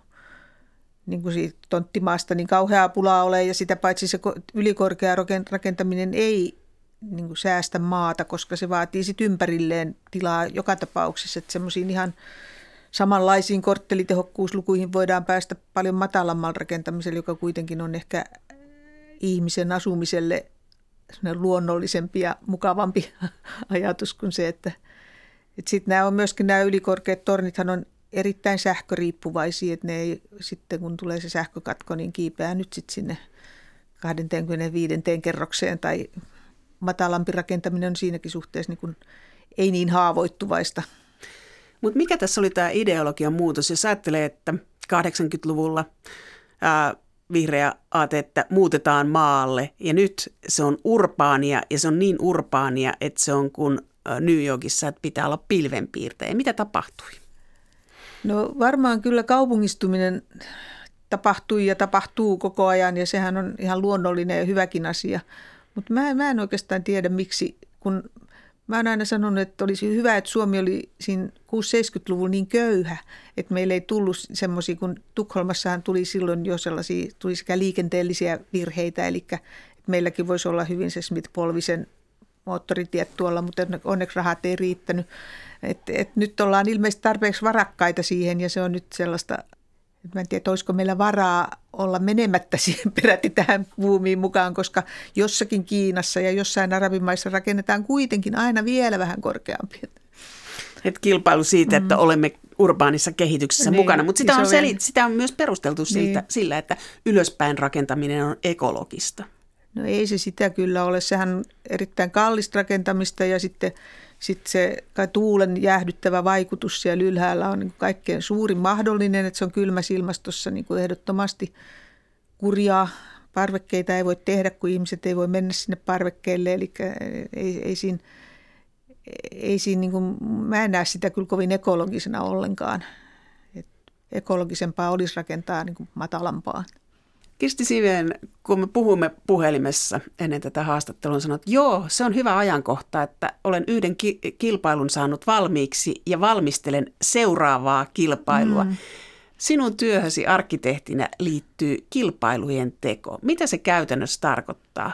Speaker 1: niin kuin siitä tonttimaasta niin kauheaa pulaa ole, ja sitä paitsi se ylikorkea rakentaminen ei niin kuin säästä maata, koska se vaatii sitten ympärilleen tilaa joka tapauksessa, että semmoisiin ihan samanlaisiin korttelitehokkuuslukuihin voidaan päästä paljon matalammalla rakentamisella, joka kuitenkin on ehkä ihmisen asumiselle luonnollisempi ja mukavampi ajatus kuin se, että, että sitten nämä on myöskin nämä ylikorkeat tornithan on erittäin sähköriippuvaisia, että ne ei sitten kun tulee se sähkökatko, niin kiipeää nyt sitten sinne 25. kerrokseen tai matalampi rakentaminen on siinäkin suhteessa niin kuin ei niin haavoittuvaista –
Speaker 2: mutta mikä tässä oli tämä ideologian muutos, jos ajattelee, että 80-luvulla ää, vihreä aate, että muutetaan maalle ja nyt se on urbaania ja se on niin urbaania, että se on kuin New Yorkissa, että pitää olla pilvenpiirtäjä. Mitä tapahtui?
Speaker 1: No varmaan kyllä kaupungistuminen tapahtui ja tapahtuu koko ajan ja sehän on ihan luonnollinen ja hyväkin asia. Mutta mä, mä en oikeastaan tiedä miksi, kun mä oon aina sanonut, että olisi hyvä, että Suomi oli siinä 6-70-luvulla niin köyhä, että meillä ei tullut semmoisia, kun Tukholmassahan tuli silloin jo sellaisia, tuli sekä liikenteellisiä virheitä, eli että meilläkin voisi olla hyvin se Smith-Polvisen moottoritiet tuolla, mutta onneksi rahat ei riittänyt. Et, et nyt ollaan ilmeisesti tarpeeksi varakkaita siihen ja se on nyt sellaista, että mä en tiedä, olisiko meillä varaa olla menemättä siihen peräti tähän buumiin mukaan, koska jossakin Kiinassa ja jossain arabimaissa rakennetaan kuitenkin aina vielä vähän korkeampi.
Speaker 2: Et kilpailu siitä, että mm. olemme urbaanissa kehityksessä niin, mukana, mutta sitä on, seli, sitä on myös perusteltu niin. siltä, sillä, että ylöspäin rakentaminen on ekologista.
Speaker 1: No ei se sitä kyllä ole. Sehän on erittäin kallista rakentamista ja sitten, sitten se kai tuulen jäähdyttävä vaikutus siellä ylhäällä on niin kaikkein suurin mahdollinen, että se on kylmässä ilmastossa niin kuin ehdottomasti kurjaa. Parvekkeita ei voi tehdä, kun ihmiset ei voi mennä sinne parvekkeelle, eli ei, ei siinä, ei siinä niin kuin, mä en näe sitä kyllä kovin ekologisena ollenkaan. Et ekologisempaa olisi rakentaa niin kuin matalampaa.
Speaker 2: Kirsti Siveen, kun me puhumme puhelimessa ennen tätä haastattelua, sanoit, että joo, se on hyvä ajankohta, että olen yhden ki- kilpailun saanut valmiiksi ja valmistelen seuraavaa kilpailua. Mm. Sinun työhösi arkkitehtinä liittyy kilpailujen teko. Mitä se käytännössä tarkoittaa?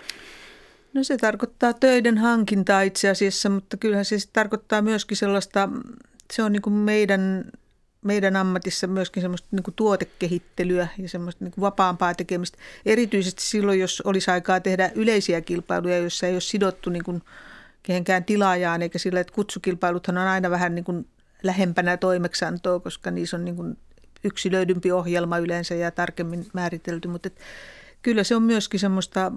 Speaker 1: No se tarkoittaa töiden hankintaa itse asiassa, mutta kyllähän se tarkoittaa myöskin sellaista, se on niin kuin meidän meidän ammatissa myöskin semmoista niin kuin tuotekehittelyä ja semmoista niin kuin vapaampaa tekemistä. Erityisesti silloin, jos olisi aikaa tehdä yleisiä kilpailuja, joissa ei ole sidottu niin kuin kehenkään tilaajaan, eikä sillä, että kutsukilpailuthan on aina vähän niin kuin lähempänä toimeksantoa, koska niissä on niin kuin yksilöidympi ohjelma yleensä ja tarkemmin määritelty, mutta et kyllä se on myöskin semmoista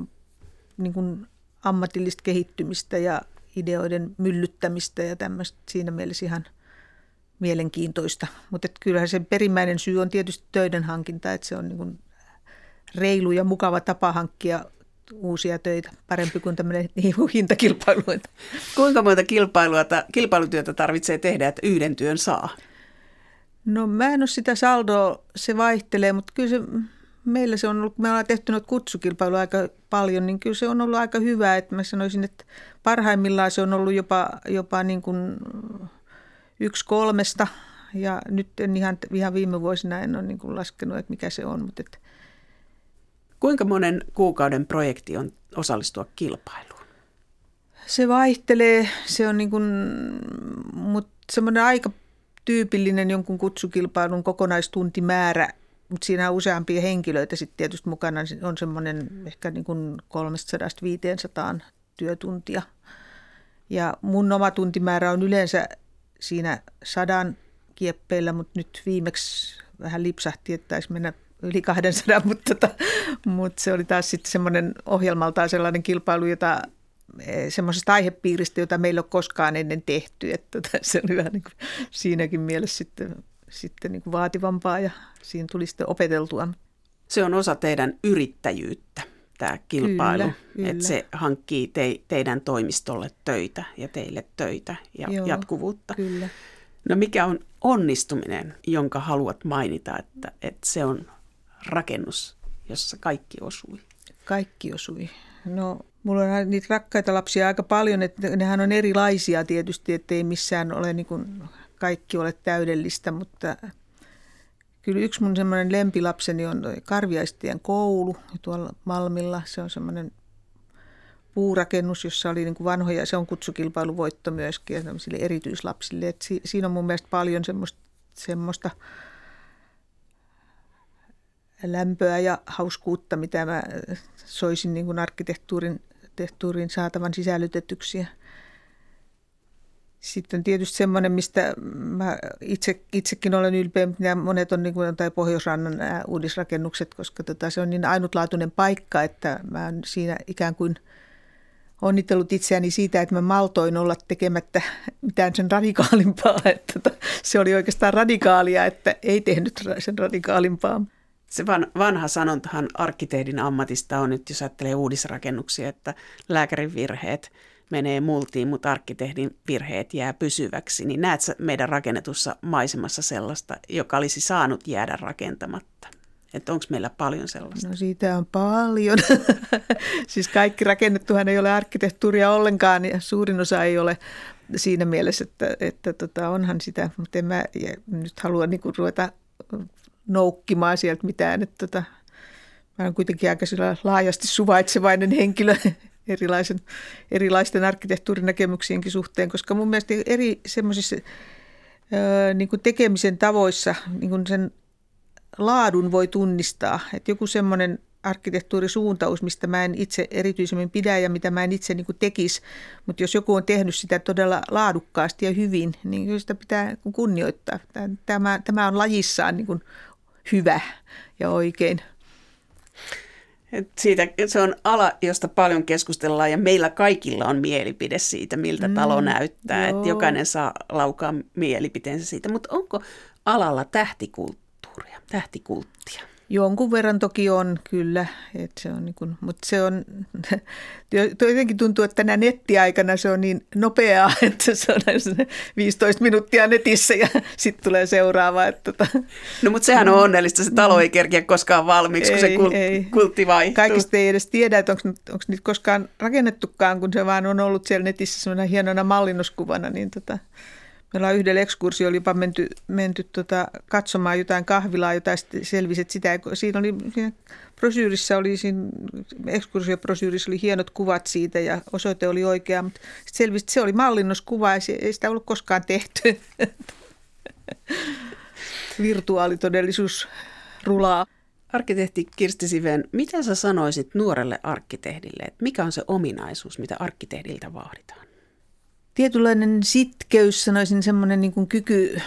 Speaker 1: niin kuin ammatillista kehittymistä ja ideoiden myllyttämistä ja tämmöistä siinä mielessä ihan – mielenkiintoista. Mutta kyllähän sen perimmäinen syy on tietysti töiden hankinta, että se on niin reilu ja mukava tapa hankkia uusia töitä, parempi kuin tämmöinen hintakilpailu.
Speaker 2: Kuinka monta kilpailua, kilpailutyötä tarvitsee tehdä, että yhden työn saa?
Speaker 1: No mä en ole sitä saldoa, se vaihtelee, mutta kyllä se, meillä se on ollut, me ollaan tehty noita kutsukilpailuja aika paljon, niin kyllä se on ollut aika hyvä, että mä sanoisin, että parhaimmillaan se on ollut jopa, jopa niin kuin yksi kolmesta ja nyt en ihan, ihan viime vuosina en ole niin kuin laskenut, että mikä se on. Mutta että.
Speaker 2: Kuinka monen kuukauden projekti on osallistua kilpailuun?
Speaker 1: Se vaihtelee, se on niin kuin, mutta semmoinen aika tyypillinen jonkun kutsukilpailun kokonaistuntimäärä, mutta siinä on useampia henkilöitä sitten tietysti mukana, on semmoinen ehkä niin kuin 300-500 työtuntia. Ja mun oma tuntimäärä on yleensä siinä sadan kieppeillä, mutta nyt viimeksi vähän lipsahti, että taisi mennä yli 200, mutta, tota, mutta se oli taas sitten semmoinen ohjelmaltaan sellainen kilpailu, jota e, semmoisesta aihepiiristä, jota meillä ei ole koskaan ennen tehty. Että tota, se oli vähän niin kuin siinäkin mielessä sitten, sitten niin kuin vaativampaa ja siinä tuli sitten opeteltua.
Speaker 2: Se on osa teidän yrittäjyyttä, tämä kilpailu, kyllä, kyllä. että se hankkii te, teidän toimistolle töitä ja teille töitä ja Joo, jatkuvuutta.
Speaker 1: Kyllä.
Speaker 2: No mikä on onnistuminen, jonka haluat mainita, että, että se on rakennus, jossa kaikki osui?
Speaker 1: Kaikki osui. No mulla on niitä rakkaita lapsia aika paljon, että nehän on erilaisia tietysti, ettei missään ole niin kuin kaikki ole täydellistä, mutta kyllä yksi mun semmoinen lempilapseni on Karviaistien koulu tuolla Malmilla. Se on semmoinen puurakennus, jossa oli niin kuin vanhoja, se on kutsukilpailuvoitto myöskin ja erityislapsille. Et si, siinä on mun mielestä paljon semmoista, semmoista lämpöä ja hauskuutta, mitä mä soisin niin kuin arkkitehtuurin tehtuurin saatavan sisällytetyksiä. Sitten tietysti semmoinen, mistä mä itse, itsekin olen ylpeä, mitä monet on niin kuin, tai Pohjoisrannan uudisrakennukset, koska tota, se on niin ainutlaatuinen paikka, että mä oon siinä ikään kuin – onnitellut itseäni siitä, että mä maltoin olla tekemättä mitään sen radikaalimpaa. Että tota, se oli oikeastaan radikaalia, että ei tehnyt sen radikaalimpaa.
Speaker 2: Se vanha sanontahan arkkitehdin ammatista on nyt, jos ajattelee uudisrakennuksia, että lääkärin virheet menee multiin, mutta arkkitehdin virheet jää pysyväksi. Niin näet meidän rakennetussa maisemassa sellaista, joka olisi saanut jäädä rakentamatta? Että onko meillä paljon sellaista?
Speaker 1: No siitä on paljon. siis kaikki rakennettuhan ei ole arkkitehtuuria ollenkaan ja suurin osa ei ole siinä mielessä, että, että tota, onhan sitä, mutta en mä nyt halua niin kuin ruveta noukkimaan sieltä mitään. Että tota, mä olen kuitenkin aika laajasti suvaitsevainen henkilö erilaisen, erilaisten arkkitehtuurinäkemyksienkin suhteen, koska mun mielestä eri semmoisissa niin tekemisen tavoissa niin kuin sen laadun voi tunnistaa. Että joku semmoinen arkkitehtuurisuuntaus, mistä mä en itse erityisemmin pidä ja mitä mä en itse niin tekisi, mutta jos joku on tehnyt sitä todella laadukkaasti ja hyvin, niin kyllä sitä pitää kunnioittaa. Tämä, tämä on lajissaan niin hyvä ja oikein.
Speaker 2: Et siitä, se on ala, josta paljon keskustellaan ja meillä kaikilla on mielipide siitä, miltä mm, talo näyttää. Et jokainen saa laukaa mielipiteensä siitä, mutta onko alalla tähtikulttuuria, tähtikulttia?
Speaker 1: Jonkun verran toki on, kyllä. Et se on niin kuin, mutta se on, jotenkin tuntuu, että tänä nettiaikana se on niin nopeaa, että se on 15 minuuttia netissä ja sitten tulee seuraava. Että tota.
Speaker 2: No mutta sehän on onnellista, se talo ei kerkiä koskaan valmiiksi, ei, kun se kult, ei. kultti vaihtuu.
Speaker 1: Kaikista ei edes tiedä, että onko niitä koskaan rakennettukaan, kun se vaan on ollut siellä netissä sellainen hienona mallinnoskuvana, niin tota, Meillä on yhdellä ekskursio oli jopa menty, menty tota, katsomaan jotain kahvilaa, jota sitten selvisi, että sitä, siinä oli, siinä brosyyrissä oli, siinä ekskursiobrosyyrissä oli hienot kuvat siitä ja osoite oli oikea, mutta sitten selvisi, että se oli mallinnoskuva ja se, ei sitä ollut koskaan tehty. Virtuaalitodellisuus rulaa.
Speaker 2: Arkkitehti Kirsti Siven, mitä sä sanoisit nuorelle arkkitehdille, että mikä on se ominaisuus, mitä arkkitehdiltä vaaditaan?
Speaker 1: Tietynlainen sitkeys, sanoisin semmoinen niin kuin kyky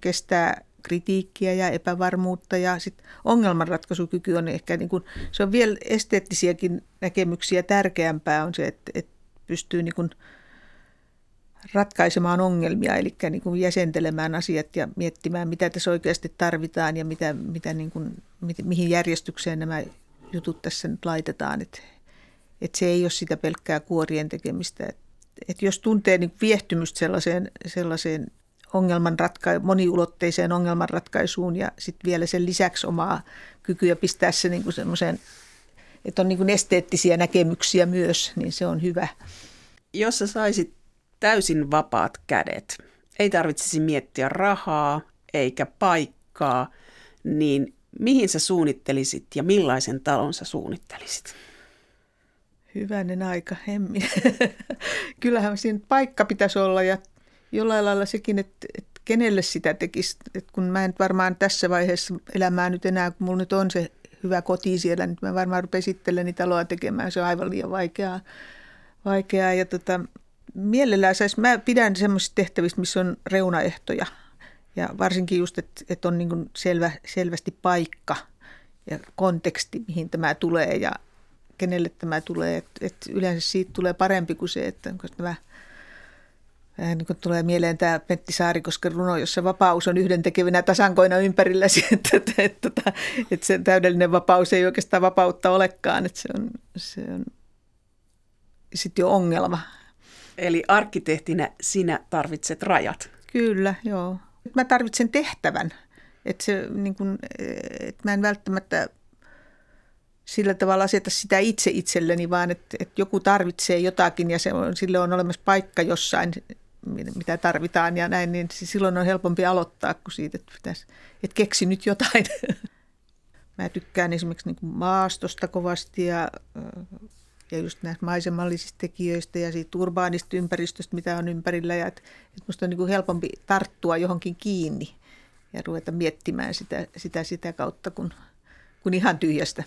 Speaker 1: kestää kritiikkiä ja epävarmuutta ja sitten ongelmanratkaisukyky on ehkä, niin kuin, se on vielä esteettisiäkin näkemyksiä tärkeämpää on se, että, että pystyy niin kuin ratkaisemaan ongelmia, eli niin kuin jäsentelemään asiat ja miettimään, mitä tässä oikeasti tarvitaan ja mitä, mitä niin kuin, mihin järjestykseen nämä jutut tässä nyt laitetaan. Että, että se ei ole sitä pelkkää kuorien tekemistä, että että jos tuntee niin viehtymystä sellaiseen, sellaiseen ongelman ratka- moniulotteiseen ongelmanratkaisuun ja sitten vielä sen lisäksi omaa kykyä pistää se niin semmoiseen, että on niin kuin esteettisiä näkemyksiä myös, niin se on hyvä.
Speaker 2: Jos sä saisit täysin vapaat kädet, ei tarvitsisi miettiä rahaa eikä paikkaa, niin mihin sä suunnittelisit ja millaisen talon sä suunnittelisit?
Speaker 1: Hyvänen aika, hemmi. Kyllähän siinä paikka pitäisi olla ja jollain lailla sekin, että, että kenelle sitä tekisi. Että kun mä en varmaan tässä vaiheessa elämää nyt enää, kun mulla nyt on se hyvä koti siellä, niin mä varmaan rupean itselleni taloa tekemään. Se on aivan liian vaikeaa. vaikeaa. Ja tota, mielellään saisi, mä pidän semmoisista tehtävistä, missä on reunaehtoja. Ja varsinkin just, että, että on niin selvä, selvästi paikka ja konteksti, mihin tämä tulee ja kenelle tämä tulee. Et, et yleensä siitä tulee parempi kuin se, että onko tämä niin kuin tulee mieleen tämä Petti Saarikosken runo, jossa vapaus on yhdentekevinä tasankoina ympärilläsi, että, että, että, että, että se täydellinen vapaus ei oikeastaan vapautta olekaan, että se on, se on sitten jo ongelma.
Speaker 2: Eli arkkitehtinä sinä tarvitset rajat.
Speaker 1: Kyllä, joo. Mä tarvitsen tehtävän. Että se, niin kuin, että mä en välttämättä sillä tavalla aseta sitä itse itselleni, vaan että, että joku tarvitsee jotakin ja se on, sille on olemassa paikka jossain, mitä tarvitaan ja näin, niin silloin on helpompi aloittaa kuin siitä, että, pitäisi, että keksi nyt jotain. Mä tykkään esimerkiksi niin kuin maastosta kovasti ja, ja just näistä maisemallisista tekijöistä ja siitä urbaanista ympäristöstä, mitä on ympärillä. Ja että, että musta on niin kuin helpompi tarttua johonkin kiinni ja ruveta miettimään sitä sitä, sitä kautta, kun, kun ihan tyhjästä.